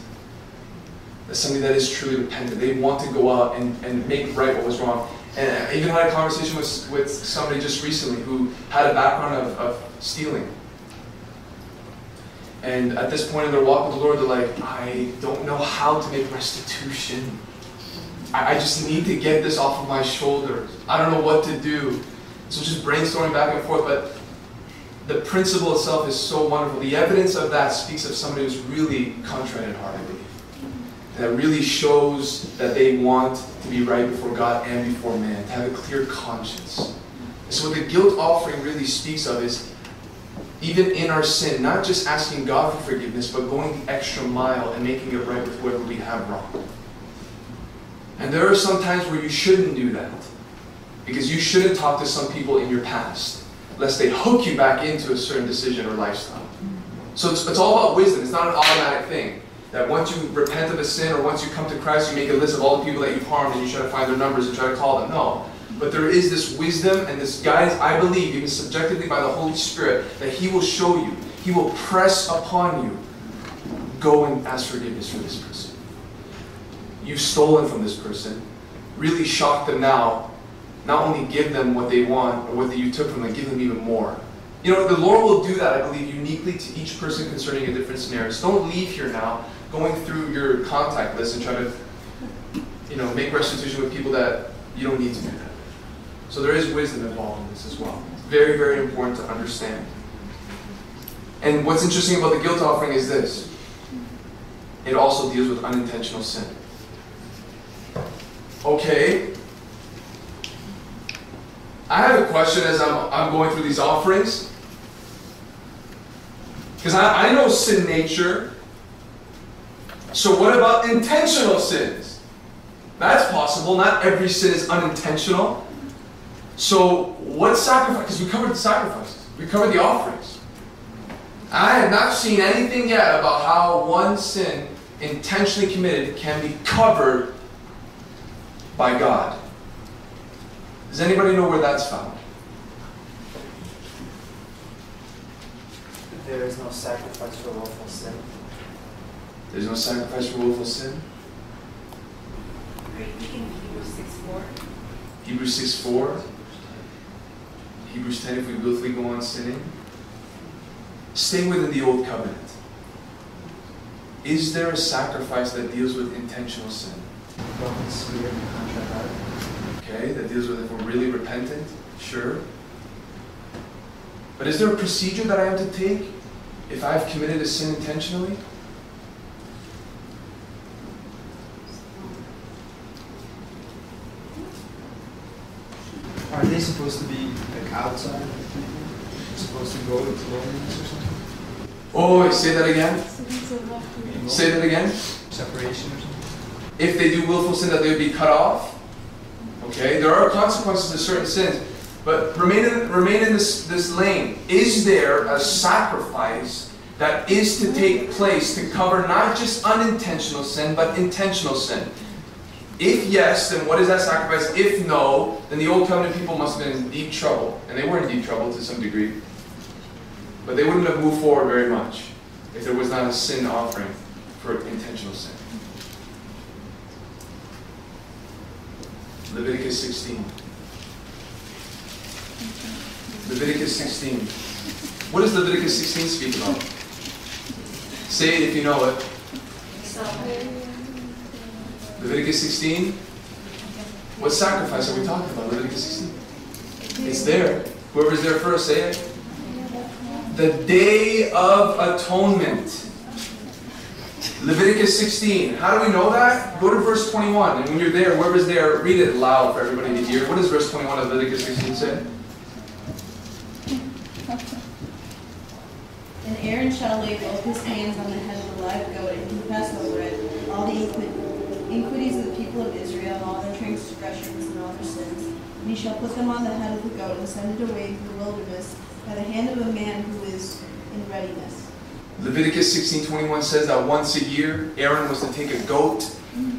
That's somebody that is truly repentant. They want to go out and, and make right what was wrong. And I even had a conversation with, with somebody just recently who had a background of, of stealing. And at this point in their walk with the Lord, they're like, I don't know how to make restitution. I, I just need to get this off of my shoulders. I don't know what to do. So just brainstorming back and forth, but the principle itself is so wonderful. The evidence of that speaks of somebody who's really contrite in heart, I believe. That really shows that they want to be right before God and before man, to have a clear conscience. So what the guilt offering really speaks of is even in our sin, not just asking God for forgiveness, but going the extra mile and making it right with whoever we have wrong. And there are some times where you shouldn't do that. Because you shouldn't talk to some people in your past, lest they hook you back into a certain decision or lifestyle. So it's, it's all about wisdom. It's not an automatic thing. That once you repent of a sin or once you come to Christ, you make a list of all the people that you've harmed and you try to find their numbers and try to call them. No. But there is this wisdom and this guidance, I believe, even subjectively by the Holy Spirit, that He will show you. He will press upon you. Go and ask forgiveness for this person. You've stolen from this person. Really shock them now. Not only give them what they want or what you took from them, give them even more. You know, the Lord will do that, I believe, uniquely to each person concerning a different scenario. So don't leave here now going through your contact list and try to, you know, make restitution with people that you don't need to do that. So there is wisdom involved in this as well. Very, very important to understand. And what's interesting about the guilt offering is this it also deals with unintentional sin. Okay. I have a question as I'm, I'm going through these offerings. Because I, I know sin nature. So, what about intentional sins? That's possible. Not every sin is unintentional. So, what sacrifice? Because we covered the sacrifices, we covered the offerings. I have not seen anything yet about how one sin intentionally committed can be covered by God. Does anybody know where that's found? There is no sacrifice for willful sin. There's no sacrifice for willful sin. Are you thinking Hebrews 6 4? Hebrews 6 4. Hebrews 10 if we willfully go on sinning. Stay within the old covenant. Is there a sacrifice that deals with intentional sin? Broken spirit and contrite heart. Okay, that deals with if we're really repentant? Sure. But is there a procedure that I have to take if I've committed a sin intentionally? Are they supposed to be like outside? Supposed to go into loneliness or something? Oh, say that again. Say that again. Separation or something? If they do willful sin, that they would be cut off. Okay, there are consequences to certain sins, but remain in, remain in this, this lane. Is there a sacrifice that is to take place to cover not just unintentional sin, but intentional sin? If yes, then what is that sacrifice? If no, then the old covenant people must have been in deep trouble, and they were in deep trouble to some degree. But they wouldn't have moved forward very much if there was not a sin offering for intentional sin. Leviticus 16. Leviticus 16. What does Leviticus 16 speak about? Say it if you know it. Leviticus 16. What sacrifice are we talking about? Leviticus 16. It's there. Whoever's there first, say it. The Day of Atonement. Leviticus 16. How do we know that? Go to verse 21. And when you're there, whoever's there, read it loud for everybody to hear. What does verse 21 of Leviticus 16 say? And Aaron shall lay both his hands on the head of the live goat and confess over it all the iniquities of the people of Israel, all their transgressions and all their sins. And he shall put them on the head of the goat and send it away into the wilderness by the hand of a man who is in readiness. Leviticus 16:21 says that once a year Aaron was to take a goat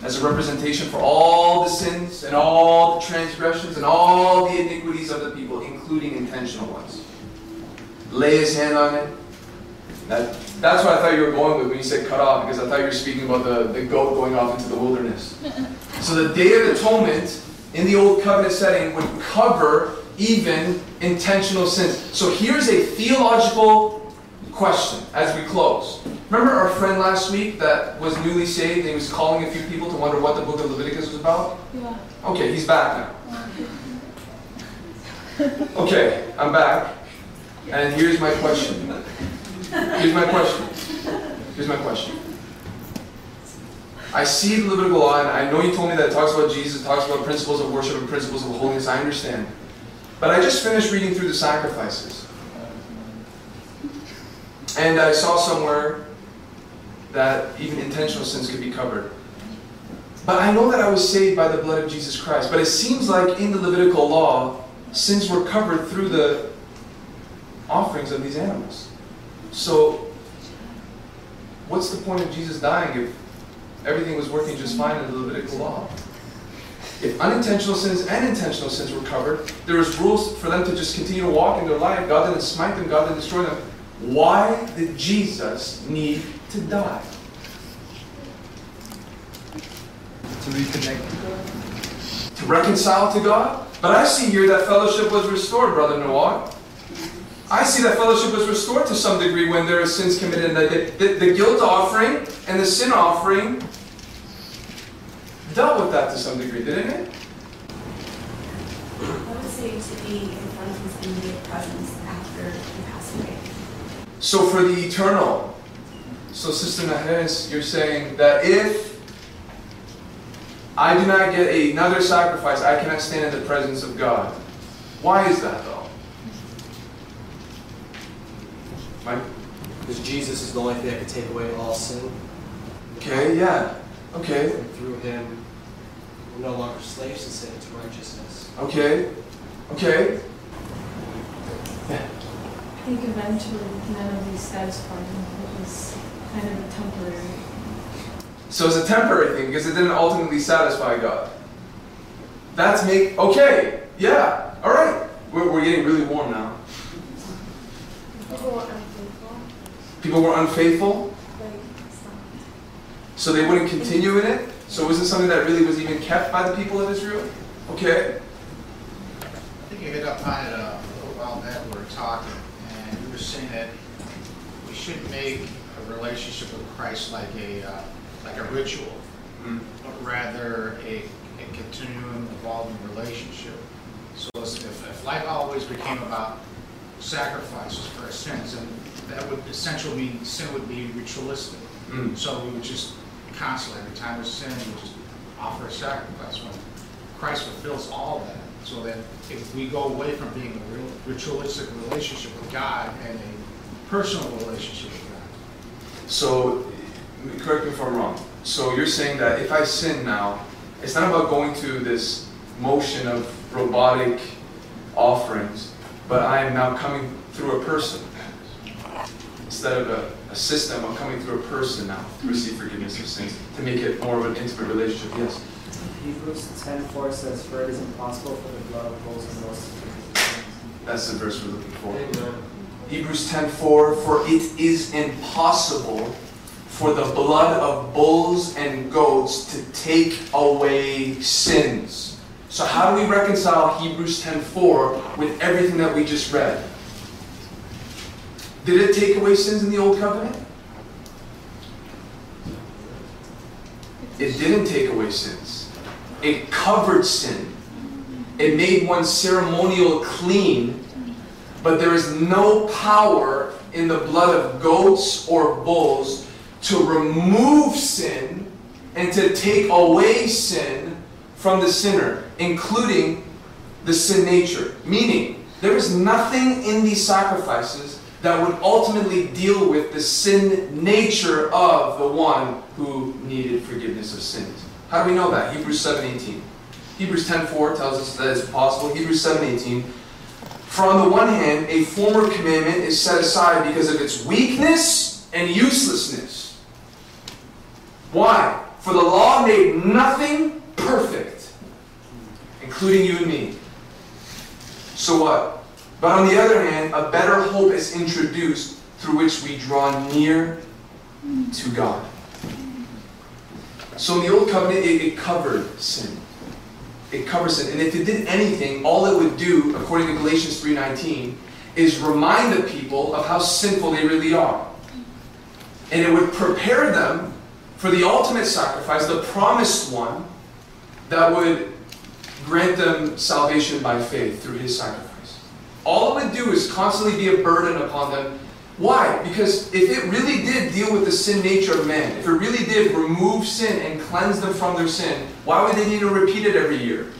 as a representation for all the sins and all the transgressions and all the iniquities of the people, including intentional ones. Lay his hand on it. That, that's what I thought you were going with when you said cut off, because I thought you were speaking about the, the goat going off into the wilderness. [LAUGHS] So the Day of Atonement in the Old Covenant setting would cover even intentional sins. So here's a theological question as we close. Remember our friend last week that was newly saved and he was calling a few people to wonder what the book of Leviticus was about? Yeah. Okay, he's back now. Okay, I'm back. And here's my question. Here's my question. Here's my question. I see the Levitical law, and I know you told me that it talks about Jesus, it talks about principles of worship and principles of holiness. I understand. But I just finished reading through the sacrifices. And I saw somewhere that even intentional sins could be covered. But I know that I was saved by the blood of Jesus Christ. But it seems like in the Levitical law, sins were covered through the offerings of these animals. So, what's the point of Jesus dying if everything was working just fine in the Levitical law? If unintentional sins and intentional sins were covered, there was rules for them to just continue to walk in their life. God didn't smite them, God didn't destroy them. Why did Jesus need to die? To reconnect to God? To reconcile to God? But I see here that fellowship was restored, Brother Noah. I see that fellowship was restored to some degree when there are sins committed. And the, the, the guilt offering and the sin offering dealt with that to some degree, didn't it? I would say to be in front of his immediate presence after he passed away. So for the eternal, so Sister Naharis, you're saying that if I do not get another sacrifice, I cannot stand in the presence of God. Why is that though? Mike? Because Jesus is the only thing that can take away all sin. Okay, yeah. Okay, And through him, we're no longer slaves to sin, to righteousness. okay, okay. I think eventually none of these satisfied him. It was kind of a temporary. So it's a temporary thing because it didn't ultimately satisfy God. That's make okay, yeah, all right. We're, we're getting really warm now. People were unfaithful. People were unfaithful, so they wouldn't continue in it. So it wasn't something that really was even kept by the people of Israel. Okay, I think you hit up on it uh, a little while back, we were talking, and you were saying that we shouldn't make a relationship with Christ like a, uh, like a ritual, Mm. but rather a, a continuing, evolving relationship. So if, if life always became about sacrifices for our sins, then that would essentially mean sin would be ritualistic. Mm. So we would just constantly, every time we sin, we would just offer a sacrifice. When Christ fulfills all that, so that if we go away from being a real ritualistic relationship with God and a personal relationship with God. So, correct me if I'm wrong. So you're saying that if I sin now, it's not about going to this motion of robotic offerings, but I am now coming through a person. Instead of a, a system, I'm coming through a person now to receive forgiveness of sins, to make it more of an intimate relationship. Yes. Hebrews 10:4 says, "For it is impossible for the blood of bulls and goats to forgive sins." That's the verse we're looking for. Amen. Hebrews 10:4 For it is impossible for the blood of bulls and goats to take away sins. So how do we reconcile Hebrews 10:4 with everything that we just read? Did it take away sins in the old covenant? It didn't take away sins. It covered sin. It made one ceremonial clean but there is no power in the blood of goats or bulls to remove sin and to take away sin from the sinner, including the sin nature. Meaning, there is nothing in these sacrifices that would ultimately deal with the sin nature of the one who needed forgiveness of sins. How do we know that? Hebrews 7:18. Hebrews 10:4 tells us that it's possible. Hebrews 7:18 for on the one hand, a former commandment is set aside because of its weakness and uselessness. Why? For the law made nothing perfect, including you and me. So what? But on the other hand, a better hope is introduced through which we draw near to God. So in the Old Covenant, it, it covered sin it covers sin. And if it did anything, all it would do, according to Galatians 3.19, is remind the people of how sinful they really are. And it would prepare them for the ultimate sacrifice, the promised one, that would grant them salvation by faith through his sacrifice. All it would do is constantly be a burden upon them. Why? Because if it really did deal with the sin nature of man, if it really did remove sin and cleanse them from their sin, why would they need to repeat it every year?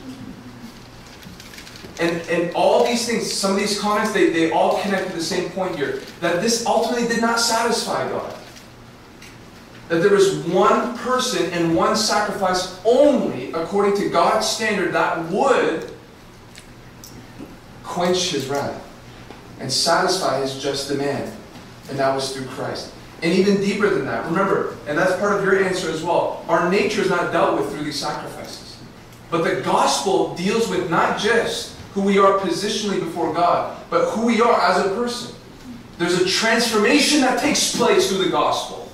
And, and all these things, some of these comments, they, they all connect to the same point here. That this ultimately did not satisfy God. That there is one person and one sacrifice only, according to God's standard, that would quench his wrath and satisfy his just demand. And that was through Christ. And even deeper than that, remember, and that's part of your answer as well, our nature is not dealt with through these sacrifices. But the gospel deals with not just who we are positionally before God, but who we are as a person. There's a transformation that takes place through the gospel.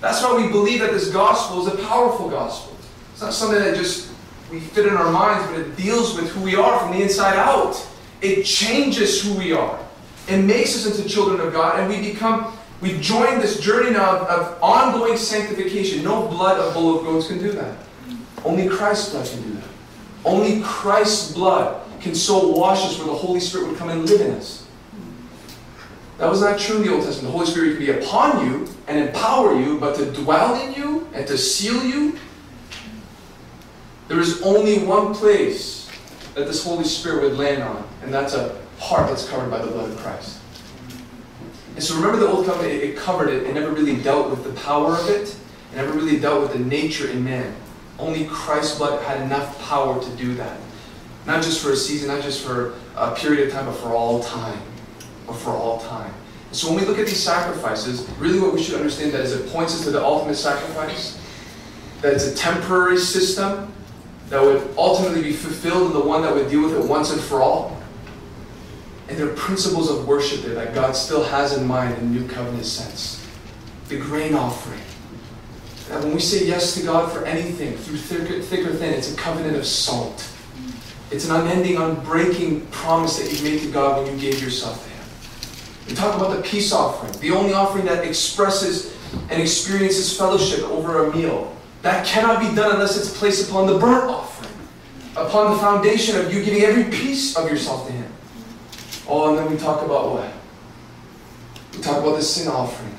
That's why we believe that this gospel is a powerful gospel. It's not something that just we fit in our minds, but it deals with who we are from the inside out. It changes who we are. It makes us into children of God, and we become, we join this journey now of, of ongoing sanctification. No blood of bull of goats can do that. Only Christ's blood can do that. Only Christ's blood can so wash us where the Holy Spirit would come and live in us. That was not true in the Old Testament. The Holy Spirit could be upon you and empower you, but to dwell in you and to seal you, there is only one place that this Holy Spirit would land on, and that's a heart that's covered by the blood of Christ. And so remember the Old Covenant, it, covered it, it never really dealt with the power of it, it never really dealt with the nature in man. Only Christ's blood had enough power to do that. Not just for a season, not just for a period of time, but for all time. Or for all time. And so when we look at these sacrifices, really what we should understand that is it points us to the ultimate sacrifice. That it's a temporary system that would ultimately be fulfilled in the one that would deal with it once and for all. And there are principles of worship there that God still has in mind in New Covenant sense. The grain offering. That when we say yes to God for anything, through thick, thick or thin, it's a covenant of salt. It's an unending, unbreaking promise that you made to God when you gave yourself to Him. We talk about the peace offering, the only offering that expresses and experiences fellowship over a meal. That cannot be done unless it's placed upon the burnt offering, upon the foundation of you giving every piece of yourself to Him. Oh, and then we talk about what? We talk about the sin offering.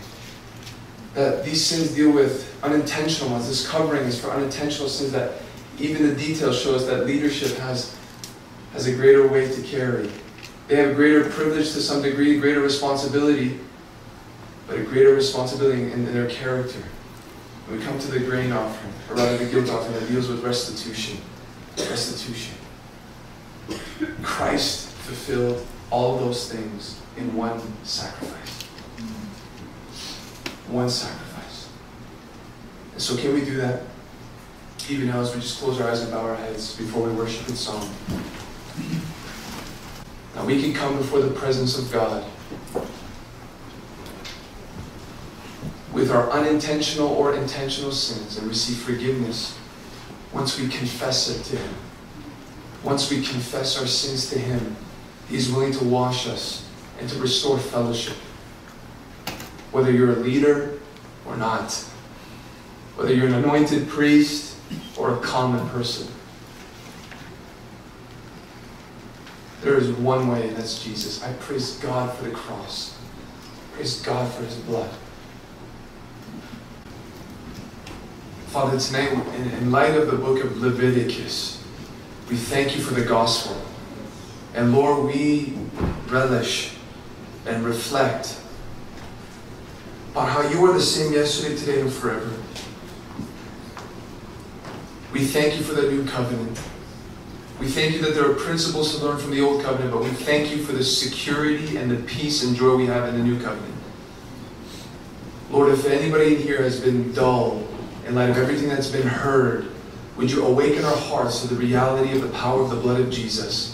That these sins deal with unintentional ones. This covering is for unintentional sins that even the details show us that leadership has has a greater weight to carry. They have greater privilege to some degree, greater responsibility, but a greater responsibility in, in their character. When we come to the grain offering, or rather the guilt offering that deals with restitution. Restitution. Christ fulfilled all those things in one sacrifice. One sacrifice. And so can we do that? Even now as we just close our eyes and bow our heads before we worship in song. Now we can come before the presence of God with our unintentional or intentional sins and receive forgiveness once we confess it to Him. Once we confess our sins to Him, He is willing to wash us and to restore fellowship. Whether you're a leader or not, whether you're an anointed priest or a common person. There is one way, and that's Jesus. I praise God for the cross. Praise God for his blood. Father, tonight, in light of the book of Leviticus, we thank you for the gospel. And Lord, we relish and reflect on how you are the same yesterday, today, and forever. We thank you for the new covenant. We thank you that there are principles to learn from the old covenant, but we thank you for the security and the peace and joy we have in the new covenant. Lord, if anybody in here has been dull in light of everything that's been heard, would you awaken our hearts to the reality of the power of the blood of Jesus?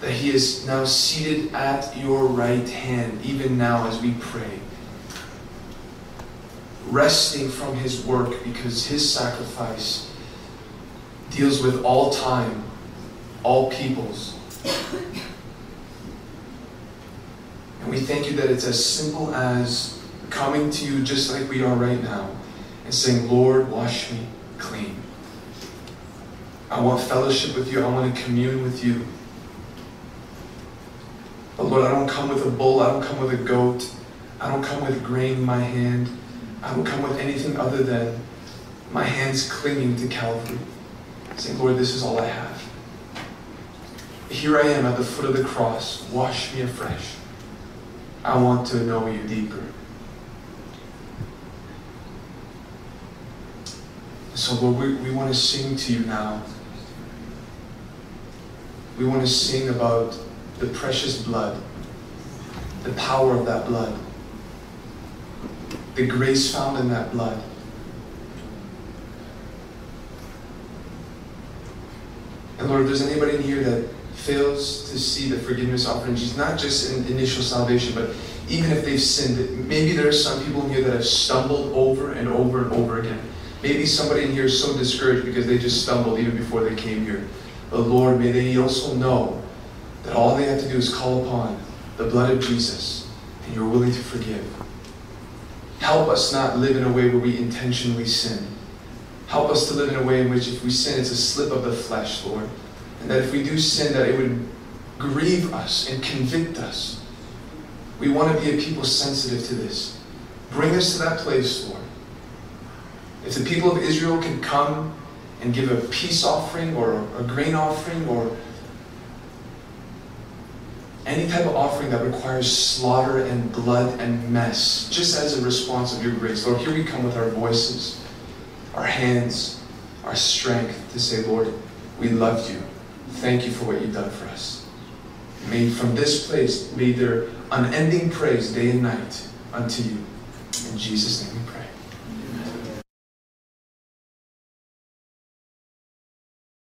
That he is now seated at your right hand, even now as we pray. Resting from his work because his sacrifice deals with all time, all peoples. And we thank you that it's as simple as coming to you just like we are right now and saying, Lord, wash me clean. I want fellowship with you. I want to commune with you. But Lord, I don't come with a bull. I don't come with a goat. I don't come with grain in my hand. I don't come with anything other than my hands clinging to Calvary. Saying, Lord, this is all I have. Here I am at the foot of the cross. Wash me afresh. I want to know you deeper. So, Lord, we, we want to sing to you now. We want to sing about the precious blood, the power of that blood, the grace found in that blood. And Lord, if there's anybody in here that fails to see the forgiveness offered in Jesus, not just in initial salvation, but even if they've sinned, maybe there are some people in here that have stumbled over and over and over again. Maybe somebody in here is so discouraged because they just stumbled even before they came here. But Lord, may they also know that all they have to do is call upon the blood of Jesus and you're willing to forgive. Help us not live in a way where we intentionally sin. Help us to live in a way in which if we sin, it's a slip of the flesh, Lord. And that if we do sin, that it would grieve us and convict us. We want to be a people sensitive to this. Bring us to that place, Lord. If the people of Israel can come and give a peace offering or a grain offering or any type of offering that requires slaughter and blood and mess, just as a response of your grace. Lord, here we come with our voices, our hands, our strength to say, Lord, we love you. Thank you for what you've done for us. May from this place, may there unending praise day and night unto you. In Jesus' name we pray.